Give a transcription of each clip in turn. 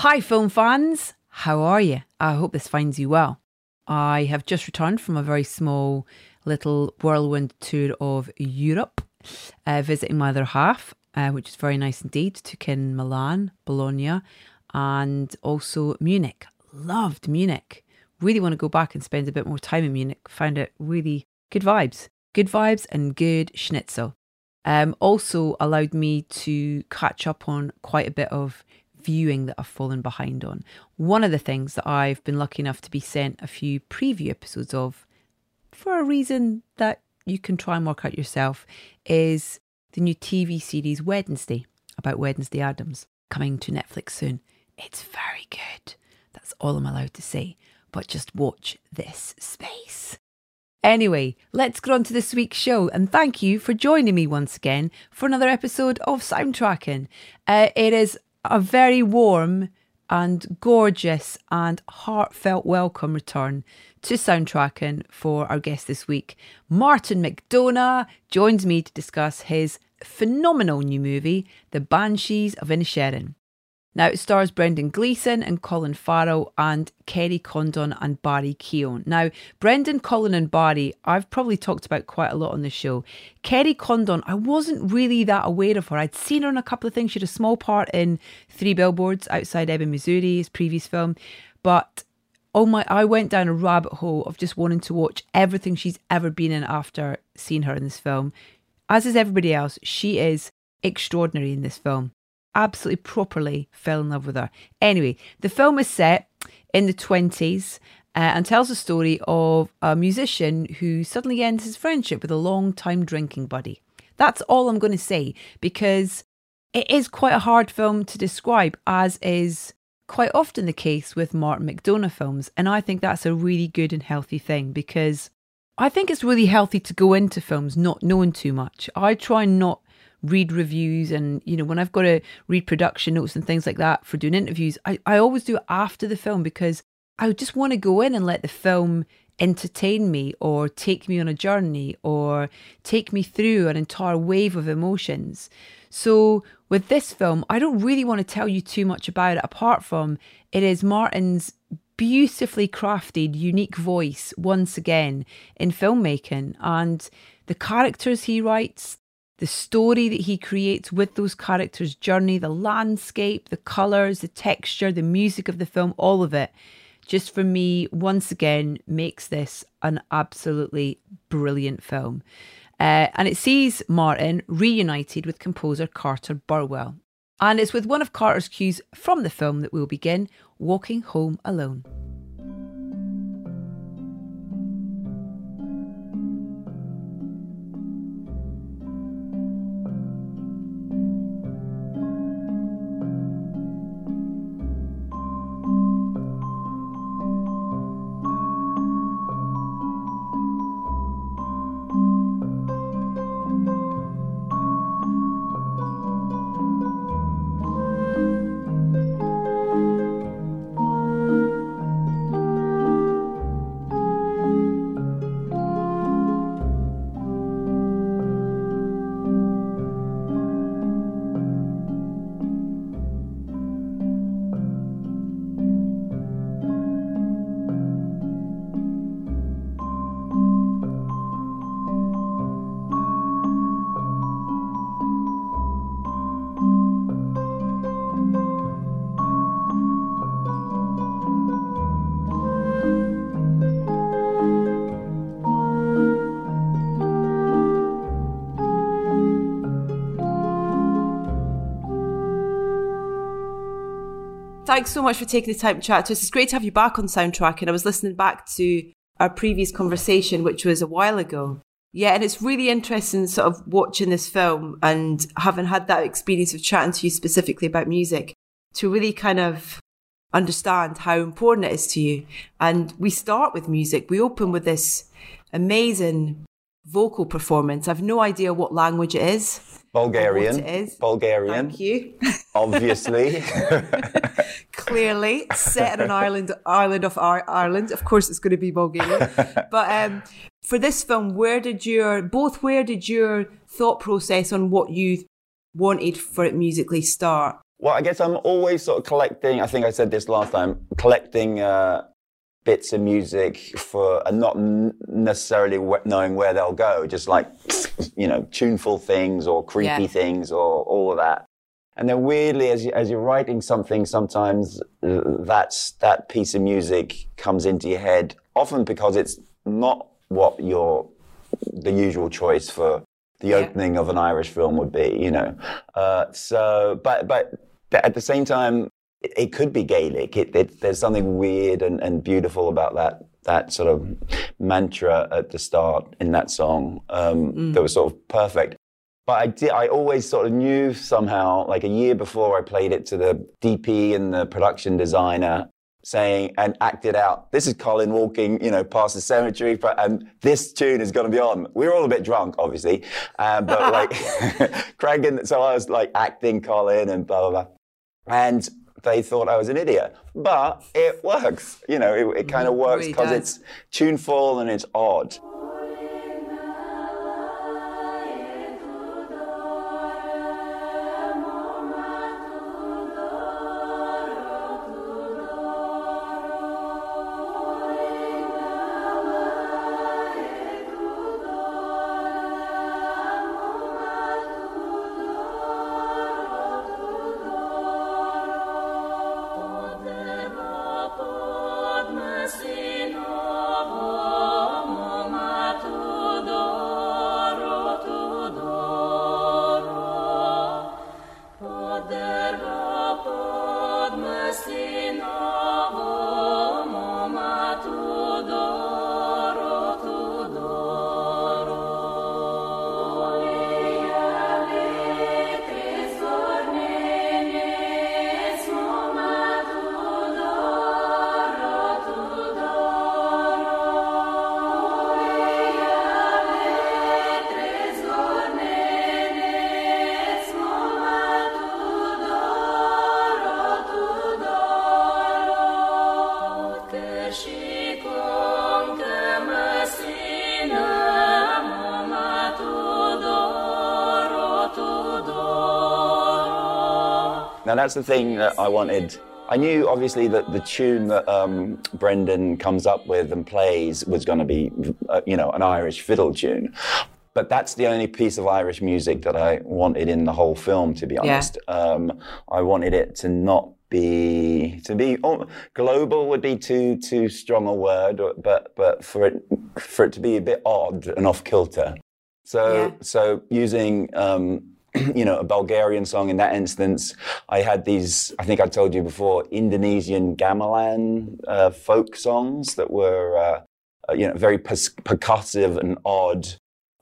Hi, film fans. How are you? I hope this finds you well. I have just returned from a very small little whirlwind tour of Europe, uh, visiting my other half, uh, which is very nice indeed. Took in Milan, Bologna, and also Munich. Loved Munich. Really want to go back and spend a bit more time in Munich. Found it really good vibes. Good vibes and good schnitzel. Um, also allowed me to catch up on quite a bit of viewing that I've fallen behind on. One of the things that I've been lucky enough to be sent a few preview episodes of, for a reason that you can try and work out yourself, is the new TV series Wednesday about Wednesday Addams coming to Netflix soon. It's very good. That's all I'm allowed to say. But just watch this space. Anyway, let's get on to this week's show, and thank you for joining me once again for another episode of Soundtracking. Uh, it is a very warm and gorgeous and heartfelt welcome return to Soundtracking for our guest this week. Martin McDonagh joins me to discuss his phenomenal new movie, The Banshees of Inisherin. Now, it stars Brendan Gleeson and Colin Farrell and Kerry Condon and Barry Keoghan. Now, Brendan, Colin, and Barry, I've probably talked about quite a lot on the show. Kerry Condon, I wasn't really that aware of her. I'd seen her in a couple of things. She had a small part in Three Billboards outside Ebbing, Missouri, his previous film. But oh my, I went down a rabbit hole of just wanting to watch everything she's ever been in after seeing her in this film. As is everybody else, she is extraordinary in this film absolutely properly fell in love with her. Anyway, the film is set in the 20s uh, and tells the story of a musician who suddenly ends his friendship with a long time drinking buddy. That's all I'm going to say because it is quite a hard film to describe, as is quite often the case with Martin McDonagh films. And I think that's a really good and healthy thing because I think it's really healthy to go into films not knowing too much. I try not read reviews and you know when i've got to read production notes and things like that for doing interviews i, I always do it after the film because i just want to go in and let the film entertain me or take me on a journey or take me through an entire wave of emotions. So with this film i don't really want to tell you too much about it apart from it is martin's beautifully crafted unique voice once again in filmmaking and the characters he writes the story that he creates with those characters' journey, the landscape, the colours, the texture, the music of the film, all of it, just for me, once again, makes this an absolutely brilliant film. Uh, and it sees Martin reunited with composer Carter Burwell. And it's with one of Carter's cues from the film that we'll begin Walking Home Alone. Thanks so much for taking the time to chat to us. It's great to have you back on Soundtrack. And I was listening back to our previous conversation, which was a while ago. Yeah, and it's really interesting sort of watching this film and having had that experience of chatting to you specifically about music to really kind of understand how important it is to you. And we start with music. We open with this amazing vocal performance. I've no idea what language it is. Bulgarian. It is. Bulgarian. Thank you. Obviously. Clearly, set in an island, island of Ireland. Of course, it's going to be Bulgarian. but um, for this film, where did your both where did your thought process on what you wanted for it musically start, Well, I guess I'm always sort of collecting. I think I said this last time. Collecting uh, bits of music for and not necessarily knowing where they'll go. Just like you know, tuneful things or creepy yeah. things or all of that. And then weirdly, as you, as you're writing something, sometimes that's that piece of music comes into your head. Often because it's not what your the usual choice for the yeah. opening of an Irish film would be, you know. Uh, so, but but at the same time, it, it could be Gaelic. It, it, there's something weird and, and beautiful about that that sort of mantra at the start in that song um, mm. that was sort of perfect. But I did. I always sort of knew somehow, like a year before I played it to the DP and the production designer, saying and acted out. This is Colin walking, you know, past the cemetery, and this tune is going to be on. We were all a bit drunk, obviously, um, but like Craig and, so I was like acting Colin and blah blah blah, and they thought I was an idiot. But it works, you know, it, it kind of works because it's tuneful and it's odd. Now that's the thing that I wanted. I knew obviously that the tune that um, Brendan comes up with and plays was going to be, uh, you know, an Irish fiddle tune. But that's the only piece of Irish music that I wanted in the whole film, to be honest. Yeah. Um, I wanted it to not be to be oh, global would be too too strong a word, but but for it for it to be a bit odd and off kilter. So yeah. so using um, you know, a Bulgarian song in that instance. I had these, I think I told you before, Indonesian gamelan uh, folk songs that were, uh, uh you know, very percussive and odd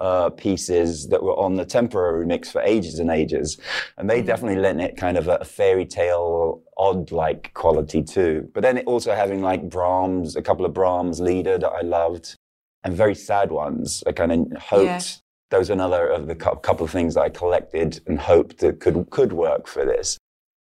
uh, pieces that were on the temporary mix for ages and ages. And they mm. definitely lent it kind of a fairy tale, odd like quality too. But then it also having like Brahms, a couple of Brahms lieder that I loved and very sad ones. I kind of hoped yeah those are another of the couple of things I collected and hoped that could could work for this.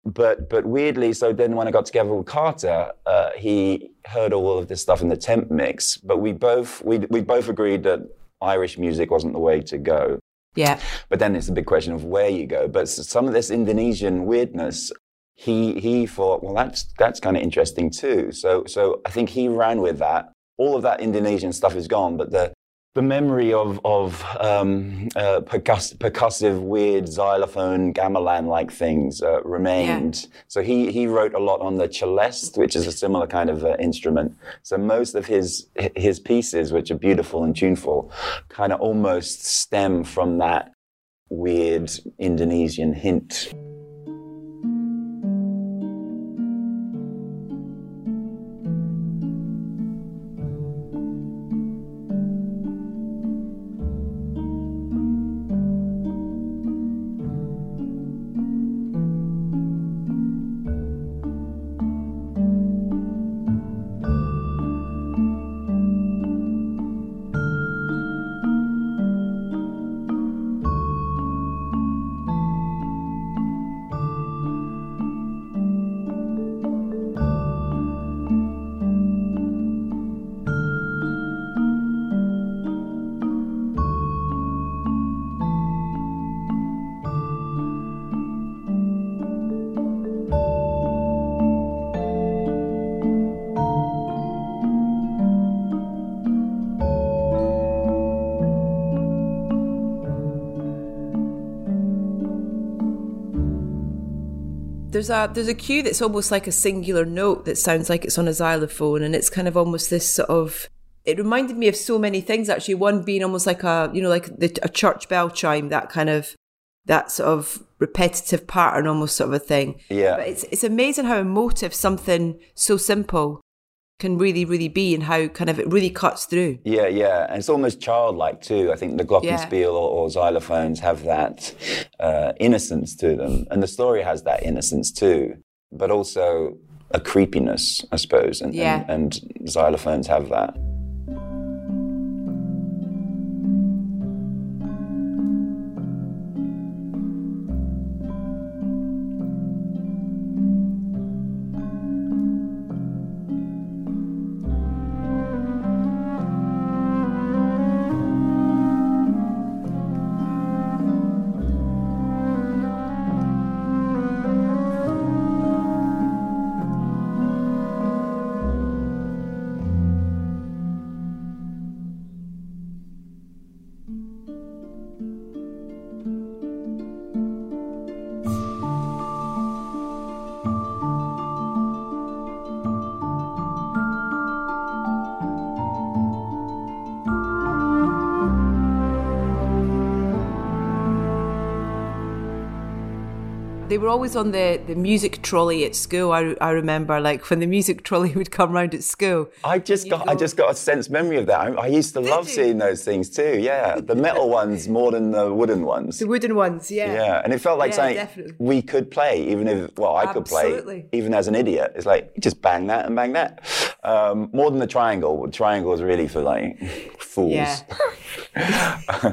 But but weirdly, so then when I got together with Carter, uh, he heard all of this stuff in the temp mix. But we both we we both agreed that Irish music wasn't the way to go. Yeah. But then it's a big question of where you go. But some of this Indonesian weirdness, he he thought, well, that's that's kind of interesting too. So so I think he ran with that. All of that Indonesian stuff is gone, but the the memory of of um, uh, percuss- percussive, weird xylophone, gamelan-like things uh, remained. Yeah. So he he wrote a lot on the celeste, which is a similar kind of uh, instrument. So most of his his pieces, which are beautiful and tuneful, kind of almost stem from that weird Indonesian hint. There's a there's a cue that's almost like a singular note that sounds like it's on a xylophone, and it's kind of almost this sort of. It reminded me of so many things actually. One being almost like a you know like the, a church bell chime, that kind of that sort of repetitive pattern, almost sort of a thing. Yeah. But it's it's amazing how emotive something so simple can really really be, and how kind of it really cuts through. Yeah, yeah, and it's almost childlike too. I think the glockenspiel or, or xylophones have that uh, innocence to them, and the story has that innocence too, but also a creepiness, I suppose, and, Yeah. and, and xylophones have that. They were always on the, the music trolley at school. I, I remember, like when the music trolley would come round at school. I just got, I just got a sense memory of that. I, I used to love you? seeing those things too. Yeah, the metal ones more than the wooden ones. The wooden ones, yeah. Yeah, and it felt like Yeah, something definitely. we could play, even if well, I could play, even as an idiot. It's like just bang that and bang that. Um, more than the triangle. The triangle is really for like fools. Yeah.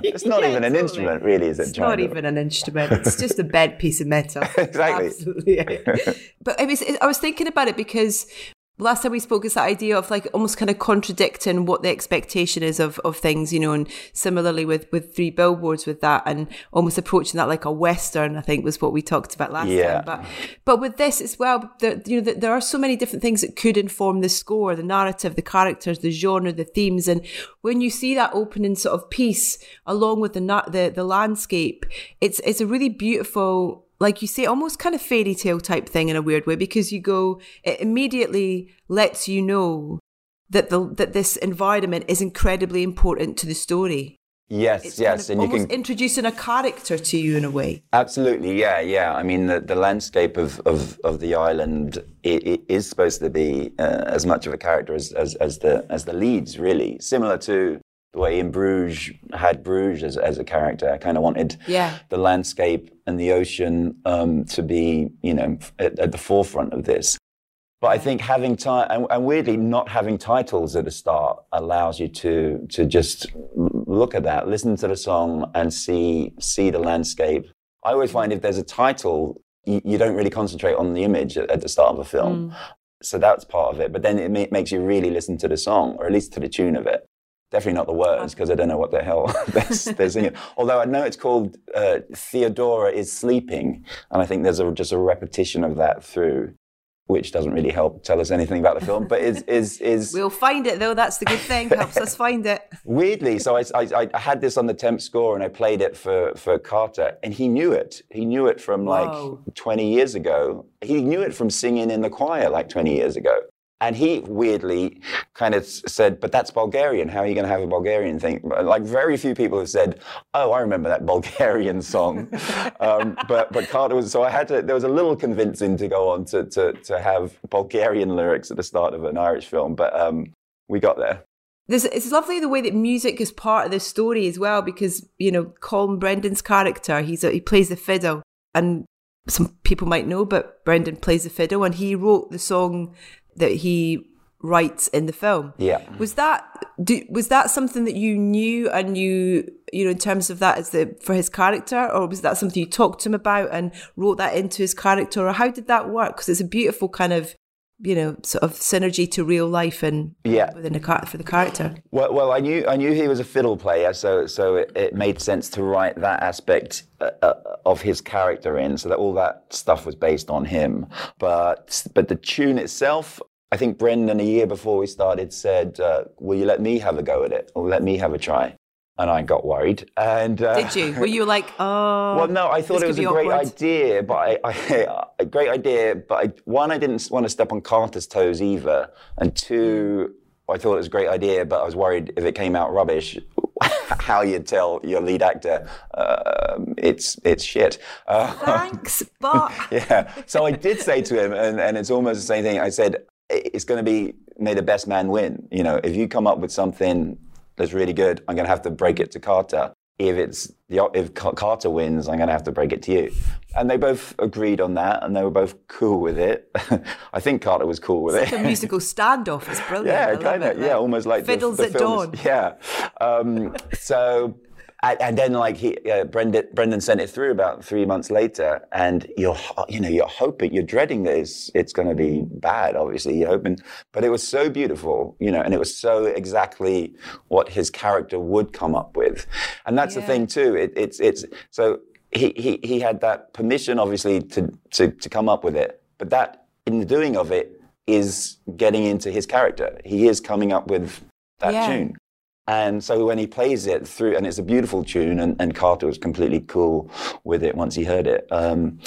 it's not Yeah, even an totally. instrument, really, is it? It's not even an instrument. It's just a bent piece of metal. Exactly. Absolutely. but it was, I was thinking about it because last time we spoke is that idea of like almost kind of contradicting what the expectation is of, of things, you know, and similarly with, with three billboards with that and almost approaching that like a Western, I think was what we talked about last Yeah. time. But, but with this as well, there, you know, there- there are so many different things that could inform the score, the narrative, the characters, the genre, the themes. And when you see that opening sort of piece along with the, the, the landscape, it's, it's a really beautiful, like you say, almost kind of fairy tale type thing in a weird way because you go, it immediately lets you know that the that this environment is incredibly important to the story. Yes, It's yes, kind of and you almost can introducing a character to you in a way. Absolutely, yeah, yeah. I mean, the, the landscape of, of, of the island i i is supposed to be uh, as much of a character as, as, as the as the leads, really. Similar to the way in Bruges had Bruges as, as a character. I kind of wanted Yeah. the landscape and the ocean um, to be, you know, at, at the forefront of this. But I think having time, and, and weirdly, not having titles at the start allows you to to just look at that, listen to the song, and see see the landscape. I always find if there's a title, you, you don't really concentrate on the image at, at the start of a film. So that's part of it. But then it ma- makes you really listen to the song, or at least to the tune of it. Definitely not the words, because I don't know what the hell they're, they're singing. Although I know it's called uh, Theodora is Sleeping, and I think there's a, just a repetition of that through, which doesn't really help tell us anything about the film, but is is is We'll find it though. That's the good thing. Helps us find it. weirdly. So I, I I had this on the temp score, and I played it for for Carter, and he knew it. He knew it from like Whoa. 20 years ago. He knew it from singing in the choir like 20 years ago. And he weirdly kind of said, "But that's Bulgarian. How are you going to have a Bulgarian thing?" Like very few people have said, "Oh, I remember that Bulgarian song." um, but but Carter was so I had to. There was a little convincing to go on to to to have Bulgarian lyrics at the start of an Irish film, but um, we got there. There's, it's lovely the way that music is part of the story as well, because you know Colin Brendan's character, he's a, he plays the fiddle, and some people might know, but Brendan plays the fiddle, and he wrote the song that he writes in the film. Yeah. Was that do, was that something that you knew and you you know in terms of that as the for his character, or was that something you talked to him about and wrote that into his character, or how did that work? Because it's a beautiful kind of you know sort of synergy to real life and Yeah. within the car- for the character. Well, well, I knew I knew he was a fiddle player, so so it, it made sense to write that aspect uh, uh, of his character in, so that all that stuff was based on him. But but the tune itself, I think Brendan a year before we started said, uh, "Will you let me have a go at it, or let me have a try?" And I got worried. And uh, did you? Were you like, oh? Well, no, I thought it was a great awkward. idea, but I, I, a great idea. But I, one, I didn't want to step on Carter's toes either, and two, I thought it was a great idea, but I was worried if it came out rubbish, how you'd tell your lead actor uh, it's it's shit. Uh, Thanks, but yeah. So I did say to him, and, and it's almost the same thing. I said it's going to be may the best man win. You know, if you come up with something that's really good, I'm going to have to break it to Carter. If it's the, if Carter wins, I'm going to have to break it to you. And they both agreed on that, and they were both cool with it. I think Carter was cool with it's it. Like a musical standoff. It's brilliant. Yeah, kind of. Yeah, almost like fiddles the, the at films. dawn. Yeah. Um, so and then like he uh, Brendan Brendan sent it through about three months later, and you're you know you're hoping you're dreading that it's, it's going to be bad. Obviously, you're hoping, but it was so beautiful, you know, and it was so exactly what his character would come up with, and that's yeah. the thing too. It, it's it's so he, he he had that permission obviously to to to come up with it, but that in the doing of it is getting into his character. He is coming up with that yeah. tune. And so when he plays it through, and it's a beautiful tune, and, and Carter was completely cool with it once he heard it. Um,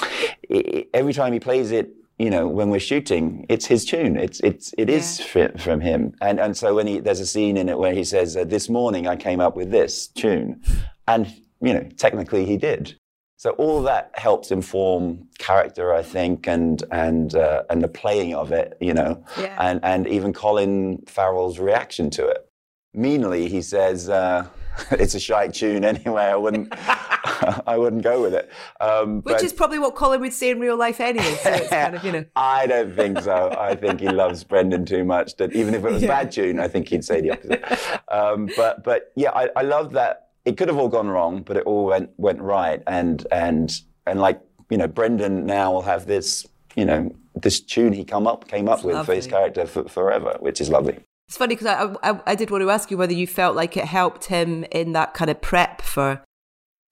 it every time he plays it, you know, when we're shooting, it's his tune. It's it's it is yeah. from him. And and so when he there's a scene in it where he says, uh, "This morning I came up with this tune," and you know, technically he did. So all that helps inform character, I think, and and uh, and the playing of it, you know, yeah. and and even Colin Farrell's reaction to it meanly, he says, uh, "It's a shite tune anyway. I wouldn't, I wouldn't go with it." Um, Which is probably what Colin would say in real life anyway. So it's kind of, you know. I don't think so. I think he loves Brendan too much. That even if it was yeah. bad tune, I think he'd say the opposite. Um, but but yeah, I, I love that. It could have all gone wrong, but it all went went right. And and and like you know, Brendan now will have this you know this tune he come up came up it's with lovely. for his character for, forever, which is lovely. It's funny because I, I, I did want to ask you whether you felt like it helped him in that kind of prep for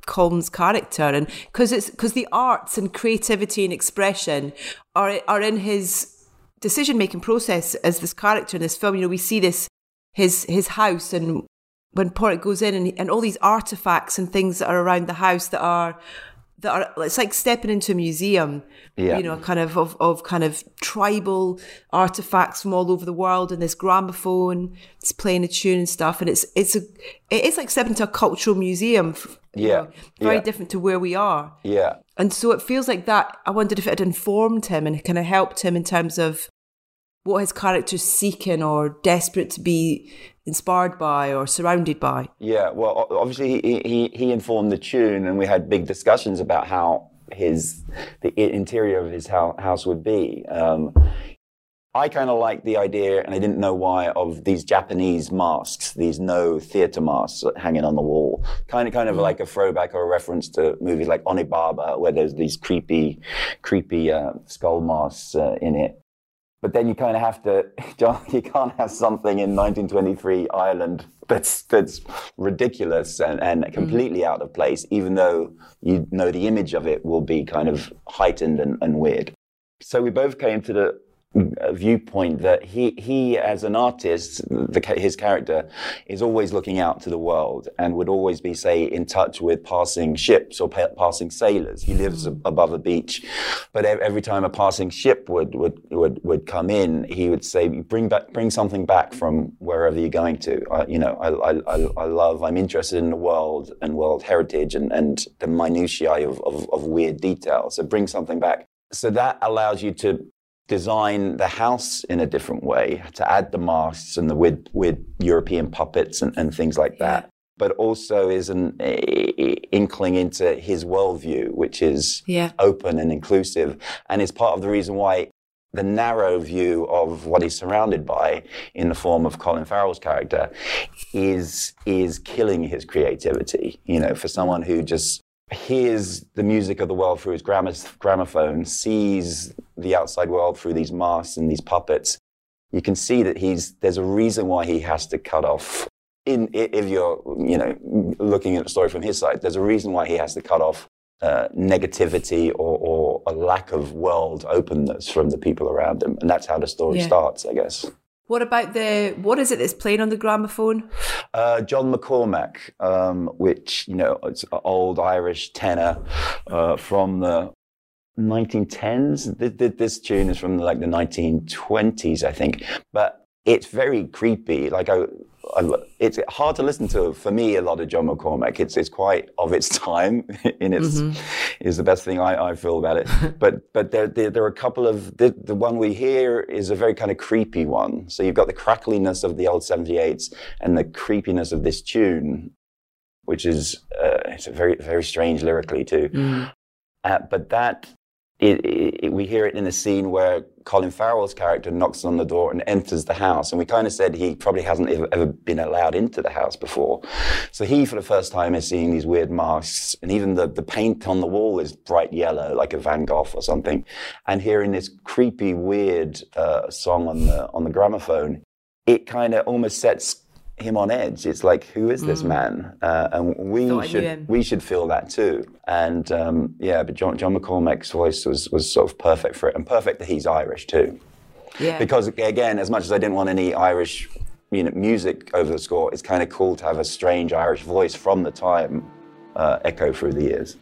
Colin's character, and because it's because the arts and creativity and expression are are in his decision making process as this character in this film. You know, we see this his his house and when Pádraic goes in and, and all these artifacts and things that are around the house that are that are it's like stepping into a museum yeah. you know kind of, of of kind of tribal artifacts from all over the world and this gramophone it's playing a tune and stuff and it's it's a it is like stepping into a cultural museum yeah know, very yeah. different to where we are yeah and so it feels like that i wondered if it had informed him and kind of helped him in terms of what his character's seeking or desperate to be inspired by or surrounded by? Yeah, well, obviously he, he, he informed the tune, and we had big discussions about how his the interior of his house would be. Um, I kind of liked the idea, and I didn't know why, of these Japanese masks, these Noh theater masks hanging on the wall. Kind of, kind of mm. like a throwback or a reference to movies like Onibaba, where there's these creepy, creepy uh, skull masks uh, in it. But then you kind of have to, John, you can't have something in 1923 Ireland that's, that's ridiculous and, and mm. completely mm. out of place, even though you know the image of it will be kind of heightened and, and weird. So we both came to the viewpoint that he, he as an artist, the, his character, is always looking out to the world and would always be, say, in touch with passing ships or pa- passing sailors. He lives mm. above a beach, but every time a passing ship would, would, would, would come in, he would say, bring back, bring something back from wherever you're going to. I, you know, I, I, I love, I'm interested in the world and world heritage and, and the minutiae of, of, of weird details. So bring something back. So that allows you to design the house in a different way to add the masks and the with with European puppets and, and things like that. Yeah. But also is an inkling into his worldview, which is yeah. open and inclusive, and is part of the reason why the narrow view of what he's surrounded by in the form of Colin Farrell's character is is killing his creativity. You know, for someone who just hears the music of the world through his gramophone, sees the outside world through these masks and these puppets, you can see that he's there's a reason why he has to cut off. In if you're you know looking at the story from his side, there's a reason why he has to cut off uh, negativity or, or, a lack of world openness from the people around him, and that's how the story yeah. starts, I guess. What about the what is it that's playing on the gramophone? Uh, John McCormack, um, which you know, it's an old Irish tenor uh, from the 1910s. This, tune is from like the 1920s, I think, but it's very creepy. Like I, I, it's hard to listen to for me. A lot of John McCormack. It's it's quite of its time. In its mm-hmm. is the best thing I, I feel about it. but but there, there, there are a couple of the the one we hear is a very kind of creepy one. So you've got the crackliness of the old 78s and the creepiness of this tune, which is uh, it's a very very strange lyrically too. Mm. Uh, but that it, it, we hear it in a scene where Colin Farrell's character knocks on the door and enters the house. And we kind of said he probably hasn't ever, been allowed into the house before. So he, for the first time, is seeing these weird masks. And even the, the paint on the wall is bright yellow, like a Van Gogh or something. And hearing this creepy, weird uh, song on the, on the gramophone, it kind of almost sets him on edge. It's like, who is this mm. man? Uh, and we Thought should we should feel that too. And um, yeah, but John, John McCormack's voice was was sort of perfect for it, and perfect that he's Irish too. Yeah. Because again, as much as I didn't want any Irish, you know, music over the score, it's kind of cool to have a strange Irish voice from the time uh, echo through the years.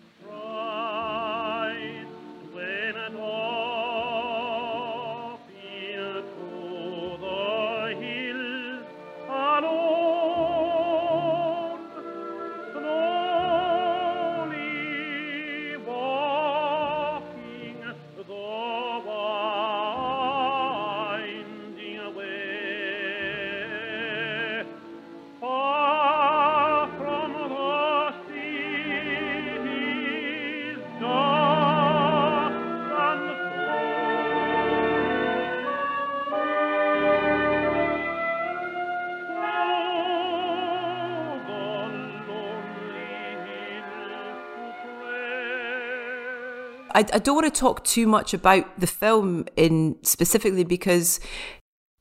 I, I don't want to talk too much about the film in specifically because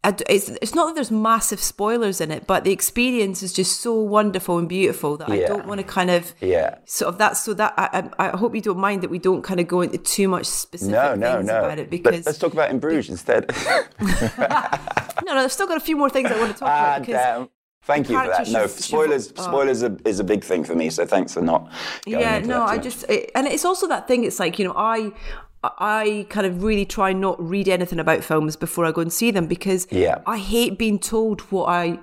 it's it's not that there's massive spoilers in it, but the experience is just so wonderful and beautiful that yeah. I don't want to kind of yeah sort of that. So that I, I hope you don't mind that we don't kind of go into too much specific no, no, things no. about it because Let, us talk about in Bruges instead. no, no, I've still got a few more things I want to talk ah, about because damn. Thank you for that. No, spoilers. Oh. Spoilers are, is a big thing for me. So thanks for not. yeah, no, I just it, and it's also that thing. It's like you know, I I kind of really try not read anything about films before I go and see them because yeah. I hate being told what I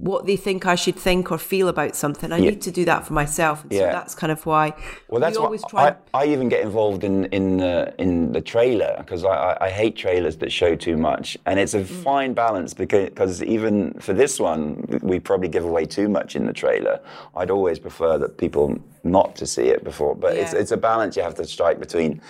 what they think I should think or feel about something. I yeah. need to do that for myself. And yeah. So that's kind of why. Well, that's we always try. I, I, even get involved in in uh, in the trailer because I, I, hate trailers that show too much, and it's a mm. fine balance because because even for this one, we probably give away too much in the trailer. I'd always prefer that people not to see it before, but yeah. it's it's a balance you have to strike between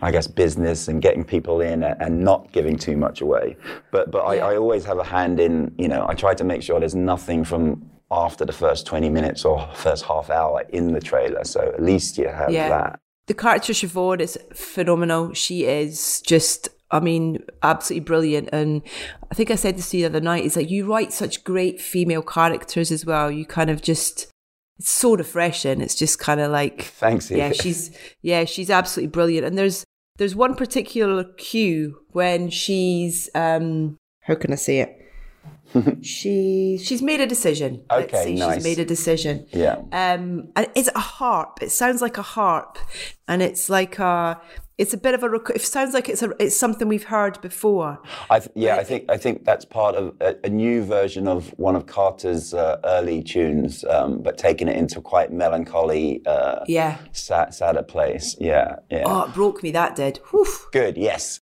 I guess, business and getting people in and not giving too much away. But but yeah. I, I always have a hand in, you know, I try to make sure there's nothing from after the first 20 minutes or first half hour in the trailer. So at least you have yeah. that. The character Siobhan is phenomenal. She is just, I mean, absolutely brilliant. And I think I said this to you the other night is that you write such great female characters as well. You kind of just, it's so refreshing. It's just kind of like thanks. Yeah, she's yeah, she's absolutely brilliant. And there's there's one particular cue when she's um how can I say it? she she's made a decision. Okay, nice. She's made a decision. Yeah. Um, and it's a harp. It sounds like a harp, and it's like a it's a bit of a. It sounds like it's a. It's something we've heard before. I th- yeah, I think I think that's part of a, a new version of one of Carter's uh, early tunes, um, but taking it into quite melancholy. Uh, yeah. Sad, sadder place. Yeah, yeah. Oh, it broke me. That did. Whew. Good. Yes.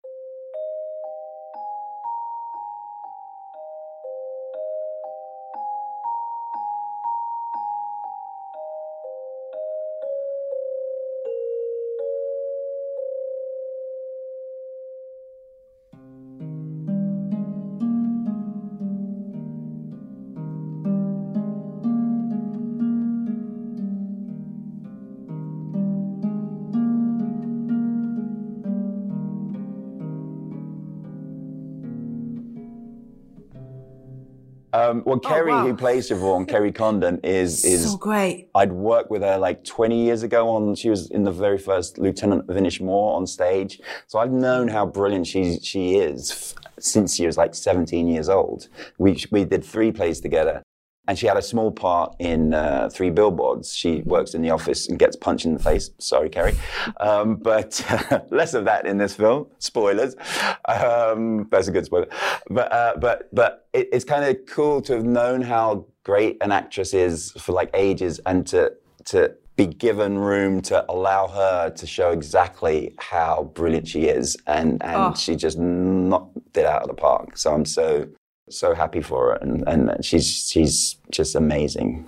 Um, well, oh, Kerry, wow. who plays Siobhan, Kerry Condon, is is so great. I'd worked with her like 20 years ago on. She was in the very first Lieutenant of Inishmore on stage, so I've known how brilliant she she is since she was like 17 years old. We we did three plays together, and she had a small part in uh, Three Billboards. She works in the office and gets punched in the face. Sorry, Kerry, um, but uh, less of that in this film. Spoilers. Um, that's a good spoiler. But uh, but but it, it's kind of cool to have known how great an actress is for like ages and to to be given room to allow her to show exactly how brilliant she is and and Oh. she just knocked it out of the park so i'm so so happy for her and and she's she's just amazing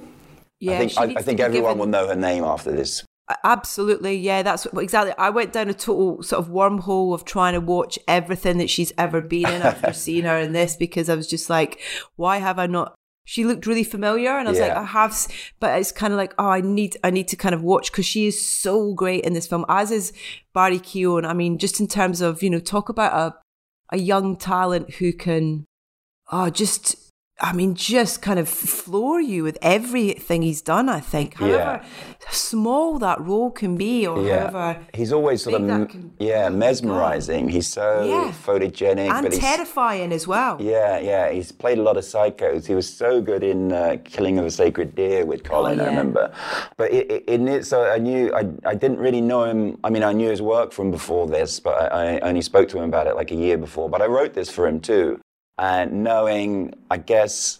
Yeah, i think I, I think everyone given- will know her name after this Absolutely, yeah, that's exactly. I went down a total sort of wormhole of trying to watch everything that she's ever been in after seeing her in this because I was just like, why have I not? She looked really familiar, and I was like, I have, but it's kind of like, oh, I need, I need to kind of watch because she is so great in this film, as is Barry Keoghan. I mean, just in terms of you know, talk about a a young talent who can, oh, just. I mean, just kind of floor you with everything he's done. I think, however small that role can be, or however he's always sort of big that m- can- yeah Oh mesmerizing he's so Yeah. photogenic and but he's terrifying as well. Yeah, yeah. He's played a lot of psychos. He was so good in uh, Killing of a Sacred Deer with Colin, I Oh, yeah. remember. But it, it, in it, so I knew, I, I didn't really know him. I mean, I knew his work from before this, but I, I only spoke to him about it like a year before. But I wrote this for him too. And knowing, I guess,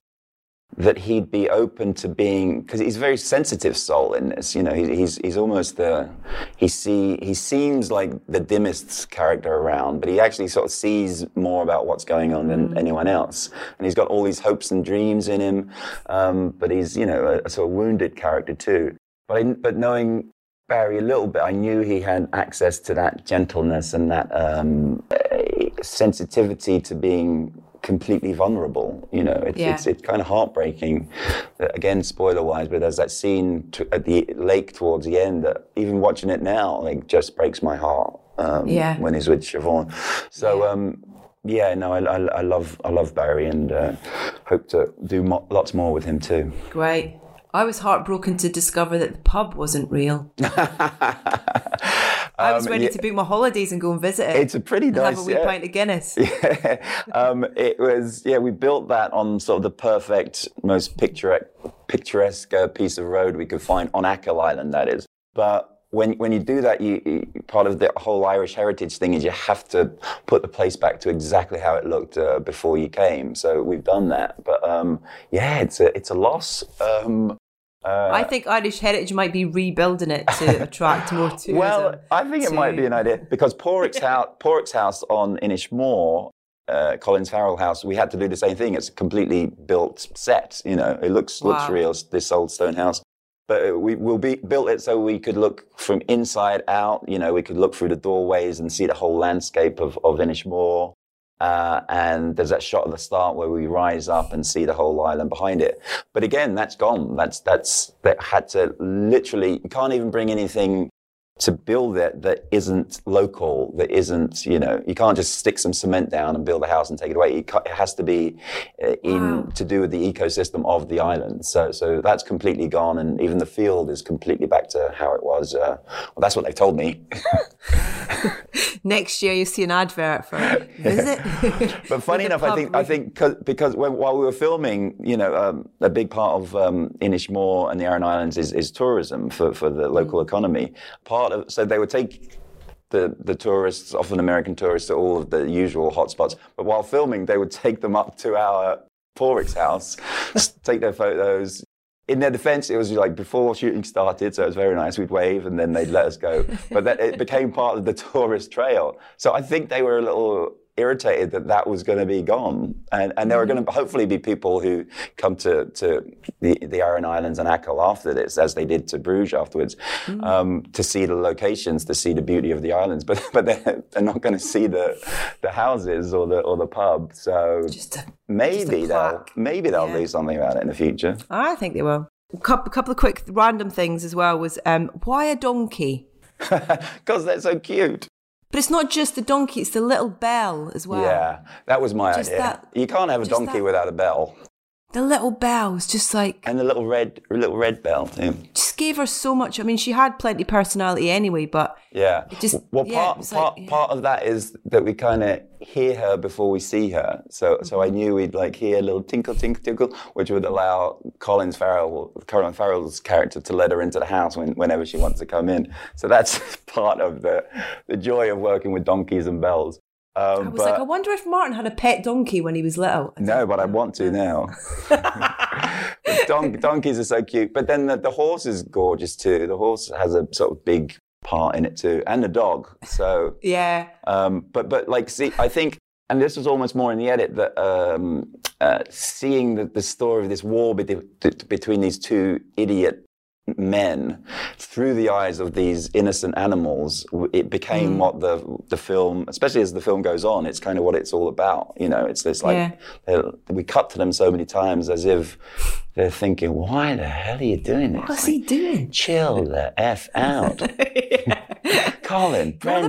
that he'd be open to being because he's a very sensitive soul in this. You know, he, he's he's almost the he see he seems like the dimmest character around, but he actually sort of sees more about what's going on than anyone else. And he's got all these hopes and dreams in him, um, but he's you know a, a sort of wounded character too. But I, but knowing Barry a little bit, I knew he had access to that gentleness and that um, sensitivity to being completely vulnerable. You know, it's Yeah. it's, it's kind of heartbreaking. that, Again, spoiler wise, but there's that scene to, at the lake towards the end that even watching it now, like, just breaks my heart. Um, Yeah. When he's with Siobhan. So. Um, yeah, no, I, I, I love I love Barry and uh, hope to do mo- lots more with him too. Great. I was heartbroken to discover that the pub wasn't real. I was Um, ready yeah. to book my holidays and go and visit it. It's a pretty and have nice, a wee yeah. pint of Guinness. um, it was yeah we built that on sort of the perfect most picturesque picturesque uh, piece of road we could find on Achill Island that is but when when you do that you, you part of the whole Irish heritage thing is you have to put the place back to exactly how it looked uh, before you came so we've done that but um, yeah it's a it's a loss um, I think Irish Heritage might be rebuilding it to attract more tourism. Well, I think it might be an idea because Pádraic's house, Pádraic's house on Inishmore, uh, Collins Farrell house, we had to do the same thing. It's a completely built set. You know, it looks looks real. This old stone house. But uh, we will be built it so we could look from inside out. You know, we could look through the doorways and see the whole landscape of, of Inishmore. Uh, and there's that shot at the start where we rise up and see the whole island behind it. But again, that's gone. That's that's that had to literally. You can't even bring anything to build it that isn't local, that isn't, you know, you can't just stick some cement down and build a house and take it away. It, it has to be uh, in Wow. to do with the ecosystem of the island. So, so that's completely gone, and even the field is completely back to how it was. Uh, well, that's what they've told me. Next year, you see an advert for it. But funny enough, I think I think 'cause- because when, while we were filming, you know, um, a big part of um, Inishmore and the Aran Islands is, is tourism for, for the local economy. Part of so they would take the the tourists, often American tourists, to all of the usual hotspots. But while filming, they would take them up to our Pádraic's house, take their photos. In their defense, it was like before shooting started, so it was very nice. We'd wave and then they'd let us go. But that, it became part of the tourist trail. So I think they were a little irritated that that was going to be gone. And, and there are going to hopefully be people who come to, to the, the Aran Islands and Achill after this, as they did to Bruges afterwards, um, to see the locations, to see the beauty of the islands. But, but they're, they're not going to see the, the houses or the, or the pub. So a- maybe they'll, maybe they'll Yeah. do something about it in the future. I think they will. A couple, couple of quick random things as well was um, why a donkey? Because they're so cute. But it's not just the donkey; it's the little bell as well. Yeah, that was my Just idea. that- you can't have a donkey that- without a bell. The little bells, just like and the little red little red bell too. just gave her so much. I mean, she had plenty of personality anyway, but Yeah. just- well, yeah, part part like- yeah. part of that is that we kind of hear her before we see her. So so Mm-hmm. I knew we'd like hear a little tinkle tinkle tinkle, which would allow Colin Farrell, Colin Farrell's character, to let her into the house when, whenever she wants to come in. So that's part of the the joy of working with donkeys and bells. Um, I was like, I wonder if Martin had a pet donkey when he was little. No, but I want to now. Don- donkeys are so cute. But then the, the horse is gorgeous too. The horse has a sort of big part in it too, and the dog. So, Yeah. um, but but like, see, I think, and this was almost more in the edit that um, uh, seeing the, the story of this war be- between these two idiot men through the eyes of these innocent animals it became mm. what the the film especially as the film goes on it's kind of what it's all about you know? It's this like Yeah. we cut to them so many times as if they're thinking why the hell are you doing this? What's Like, he doing? chill the f out. Colin Go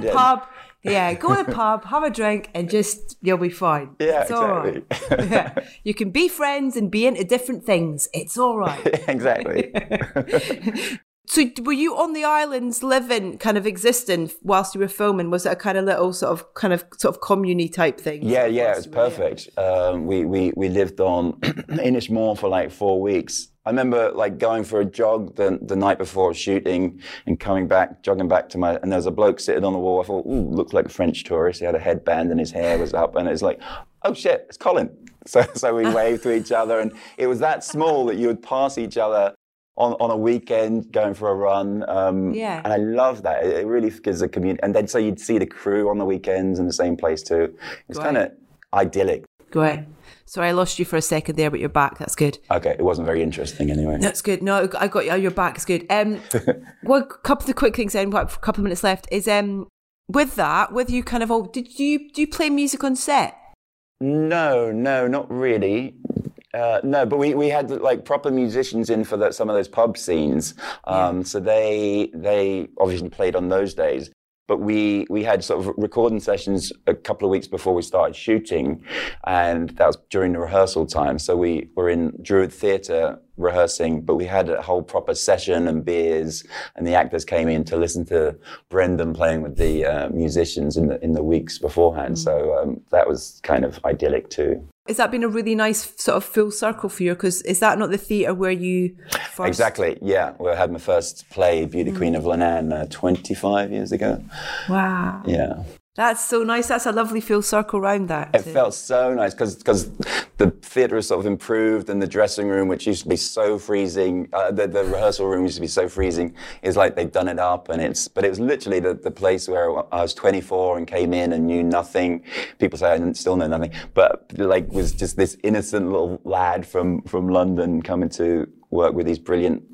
to brendan the pub. Yeah, go to the pub, have a drink, and just you'll be fine. Yeah, it's all right. exactly. yeah. You can be friends and be into different things. It's all right. exactly So, were you on the islands living, kind of existing whilst you were filming? Was it a kind of little sort of, kind of, sort of community type thing? Yeah, yeah, it was perfect. Um, we, we, we lived on Inishmore for like four weeks. I remember like going for a jog the, the night before shooting and coming back, jogging back to my, and there was a bloke sitting on the wall. I thought, ooh, looked like a French tourist. He had a headband and his hair was up and it's like, oh shit, it's Colin. So, so we waved to each other and it was that small that you would pass each other on, on a weekend going for a run. Um, Yeah. And I love that. It, it really gives a community. And then so you'd see the crew on the weekends in the same place too. It's kind of idyllic. Great. Sorry, I lost you for a second there, but you're back. That's good. Okay, it wasn't very interesting anyway. That's good. No, I got you. You're back. It's good. Um, well, a couple of the quick things. Then, we've a couple of minutes left. Is um, with that, with you kind of, oh, did you do you play music on set? No, no, not really. Uh, no, but we, we had like proper musicians in for the, some of those pub scenes. Um, So they they obviously played on those days. But we we had sort of recording sessions a couple of weeks before we started shooting, and that was during the rehearsal time. So we were in Druid Theatre rehearsing, but we had a whole proper session and beers, and the actors came in to listen to Brendan playing with the uh, musicians in the in the weeks beforehand. So um, that was kind of idyllic too. Has that been a really nice sort of full circle for you? Because is that not the theatre where you first? Exactly. Yeah. Well, I had my first play, Beauty Queen of Leenane, uh, 25 years ago. Wow, Yeah. That's so nice. That's a lovely full circle round that. It felt so nice because the theatre has sort of improved and the dressing room, which used to be so freezing, uh, the, the rehearsal room used to be so freezing, is like they've done it up. And it's, but it was literally the, the place where I was 24 and came in and knew nothing. People say I didn't- still know nothing, but like was just this innocent little lad from, from London coming to work with these brilliant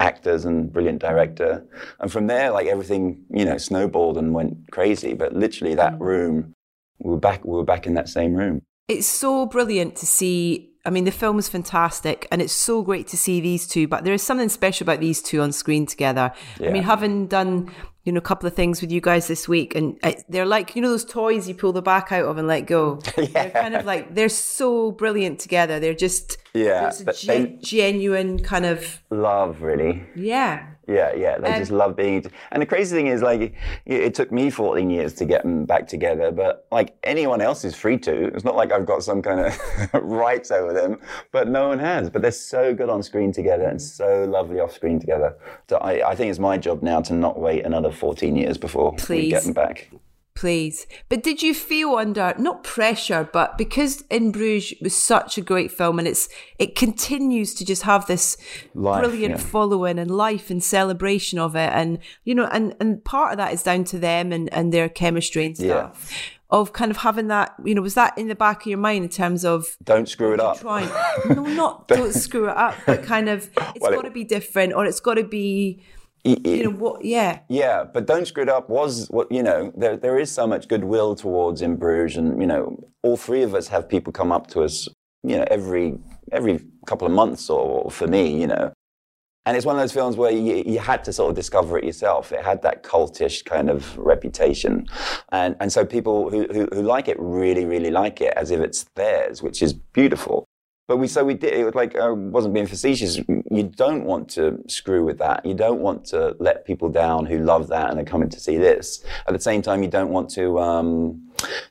actors and brilliant director. And from there, like everything, you know, snowballed and went crazy. But literally that room, we were back, we were back in that same room. It's so brilliant to see. I mean, the film is fantastic, and it's so great to see these two. But there is something special about these two on screen together. I mean, having done you know a couple of things with you guys this week, and uh, they're like you know those toys you pull the back out of and let go. They're kind of like they're so brilliant together. They're just Yeah, a but ge- genuine kind of Love, really. yeah. Yeah, yeah. They just love being. And the crazy thing is, like, it, it took me 14 years to get them back together, but like anyone else is free to. It's not like I've got some kind of rights over them, but no one has. But they're so good on screen together and so lovely off screen together. So I, I think it's my job now to not wait another 14 years before we get them back. Please. But did you feel under not pressure, but because In Bruges was such a great film and it's it continues to just have this Life, brilliant yeah. following and life and celebration of it. And you know, and, and part of that is down to them and, and their chemistry and Yeah. stuff. Of kind of having that, you know, was that in the back of your mind in terms of Don't screw it up. trying no, not don't screw it up, but kind of it's Well, got to be different or it's got to be You know what yeah. Yeah, but Don't Screw It Up was what you know. There, there is so much goodwill towards In Bruges, and you know, all three of us have people come up to us, you know, every every couple of months, or for me, you know. And it's one of those films where you, you had to sort of discover it yourself. It had that cultish kind of reputation, and and so people who, who who like it really really like it as if it's theirs, which is beautiful. But we so we did it was like I wasn't being facetious. You don't want to screw with that. You don't want to let people down who love that and are coming to see this. At the same time, you don't want to um,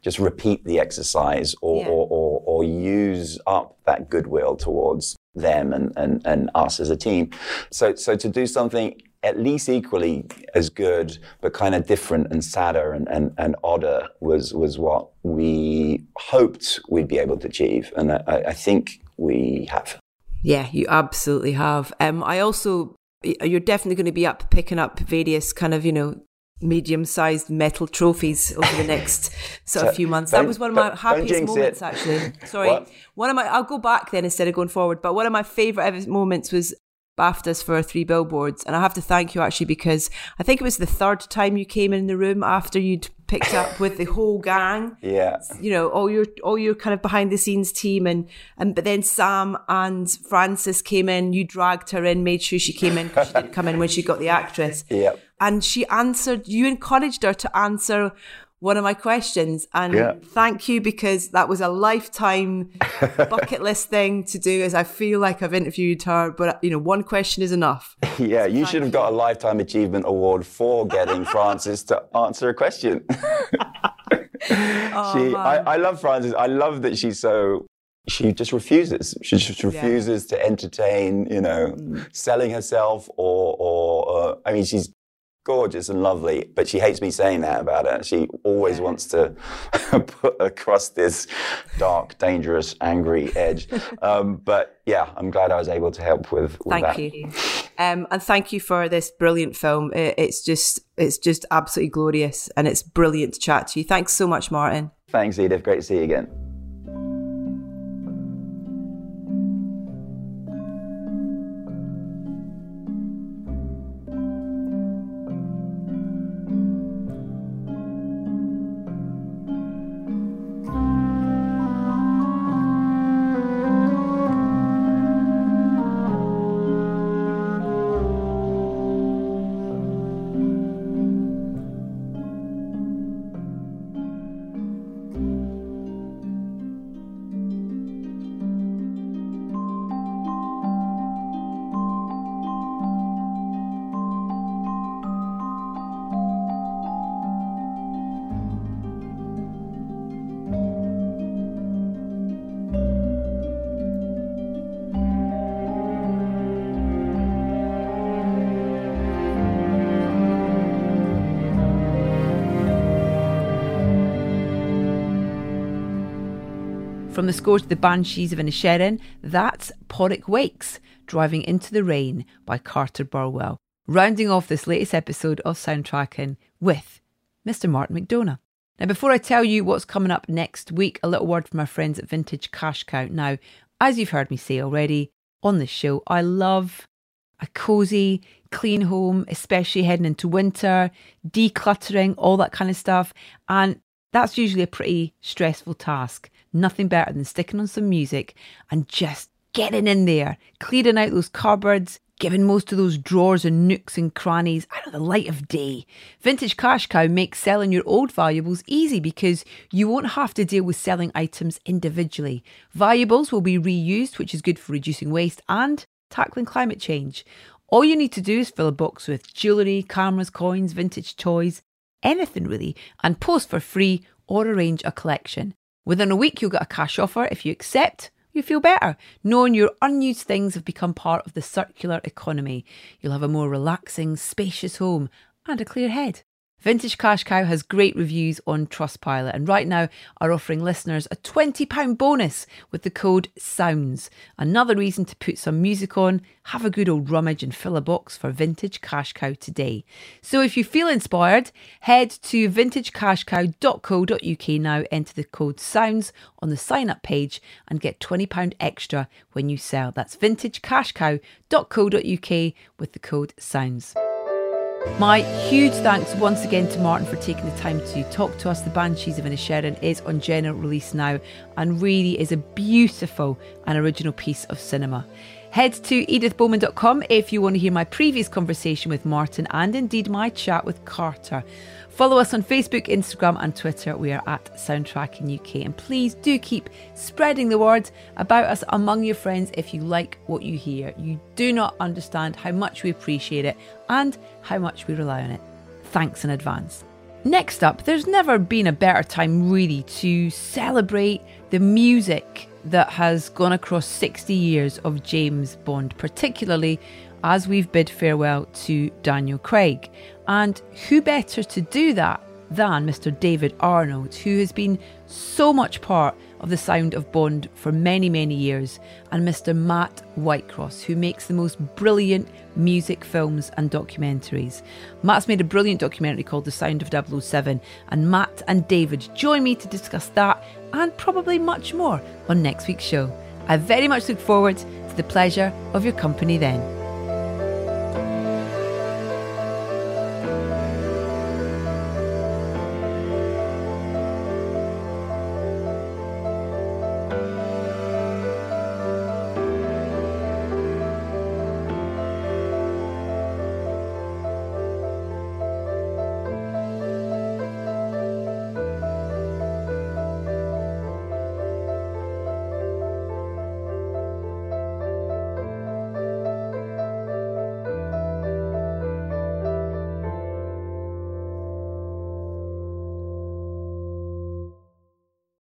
just repeat the exercise or, Yeah. or, or, or use up that goodwill towards them and, and, and us as a team. So so to do something at least equally as good, but kind of different and sadder and, and, and odder was was what we hoped we'd be able to achieve, and I, I think we have. Yeah, you absolutely have. Um, I also, you're definitely going to be up picking up various kind of, you know, medium-sized metal trophies over the next sort of few months. That was one of my happiest jinx it. moments, actually. Sorry, What? one of my. I'll go back then instead of going forward. But one of my favorite ever moments was BAFTAs for three billboards, and I have to thank you actually because I think it was the third time you came in the room after you'd picked up with the whole gang Yeah. you know all your all your kind of behind the scenes team and and but then Sam and Frances came in you dragged her in made sure she came in because she didn't come in when she got the actress Yep. and she answered you encouraged her to answer one of my questions and Yeah. thank you because that was a lifetime bucket list thing to do as I feel like I've interviewed her but you know one question is enough Yeah, you should have got a lifetime achievement award for getting Frances to answer a question. she, I, I love Frances. I love that she's so. She just refuses. She just refuses to entertain. You know, selling herself or or. Uh, I mean, she's gorgeous and lovely, but she hates me saying that about her. She always wants to put across this dark, dangerous, angry edge. Um, but yeah, I'm glad I was able to help with, with Thank that. you, um, and thank you for this brilliant film. It, it's just, it's just absolutely glorious, and it's brilliant to chat to you. Thanks so much, Martin. Thanks, Edith. Great to see you again. From the score to the Banshees of Inisherin, that's Pádraic Wakes, Driving into the Rain by Carter Burwell. Rounding off this latest episode of Soundtracking with Mr. Martin McDonagh. Now, before I tell you what's coming up next week, a little word from our friends at Vintage Cash Cow. Now, as you've heard me say already on this show, I love a cozy, clean home, especially heading into winter, decluttering, all that kind of stuff. And that's usually a pretty stressful task. Nothing better than sticking on some music and just getting in there, clearing out those cupboards, giving most of those drawers and nooks and crannies out of the light of day. Vintage Cash Cow makes selling your old valuables easy because you won't have to deal with selling items individually. Valuables will be reused, which is good for reducing waste and tackling climate change. All you need to do is fill a box with jewellery, cameras, coins, vintage toys, anything really, and post for free or arrange a collection. Within a week, you'll get a cash offer. If you accept, you feel better, knowing your unused things have become part of the circular economy. You'll have a more relaxing, spacious home and a clear head. Vintage Cash Cow has great reviews on Trustpilot and right now are offering listeners a £20 bonus with the code SOUNDS. Another reason to put some music on, have a good old rummage and fill a box for Vintage Cash Cow today. So if you feel inspired, head to vintagecashcow.co.uk now, enter the code SOUNDS on the sign up page and get £20 extra when you sell. That's vintagecashcow.co.uk with the code SOUNDS. My huge thanks once again to Martin for taking the time to talk to us. The Banshees of Inisherin is on general release now and really is a beautiful and original piece of cinema. Head to edithbowman.com if you want to hear my previous conversation with Martin and indeed my chat with Carter. Follow us on Facebook, Instagram, and Twitter. We are at Soundtracking UK. And please do keep spreading the word about us among your friends if you like what you hear. You do not understand how much we appreciate it and how much we rely on it. Thanks in advance. Next up, there's never been a better time really to celebrate the music that has gone across 60 years of James Bond, particularly as we've bid farewell to Daniel Craig. And who better to do that than Mr. David Arnold, who has been so much part of the sound of Bond for many, many years, and Mr. Matt Whitecross, who makes the most brilliant music films and documentaries. Matt's made a brilliant documentary called The Sound of 007, and Matt and David join me to discuss that and probably much more on next week's show. I very much look forward to the pleasure of your company then.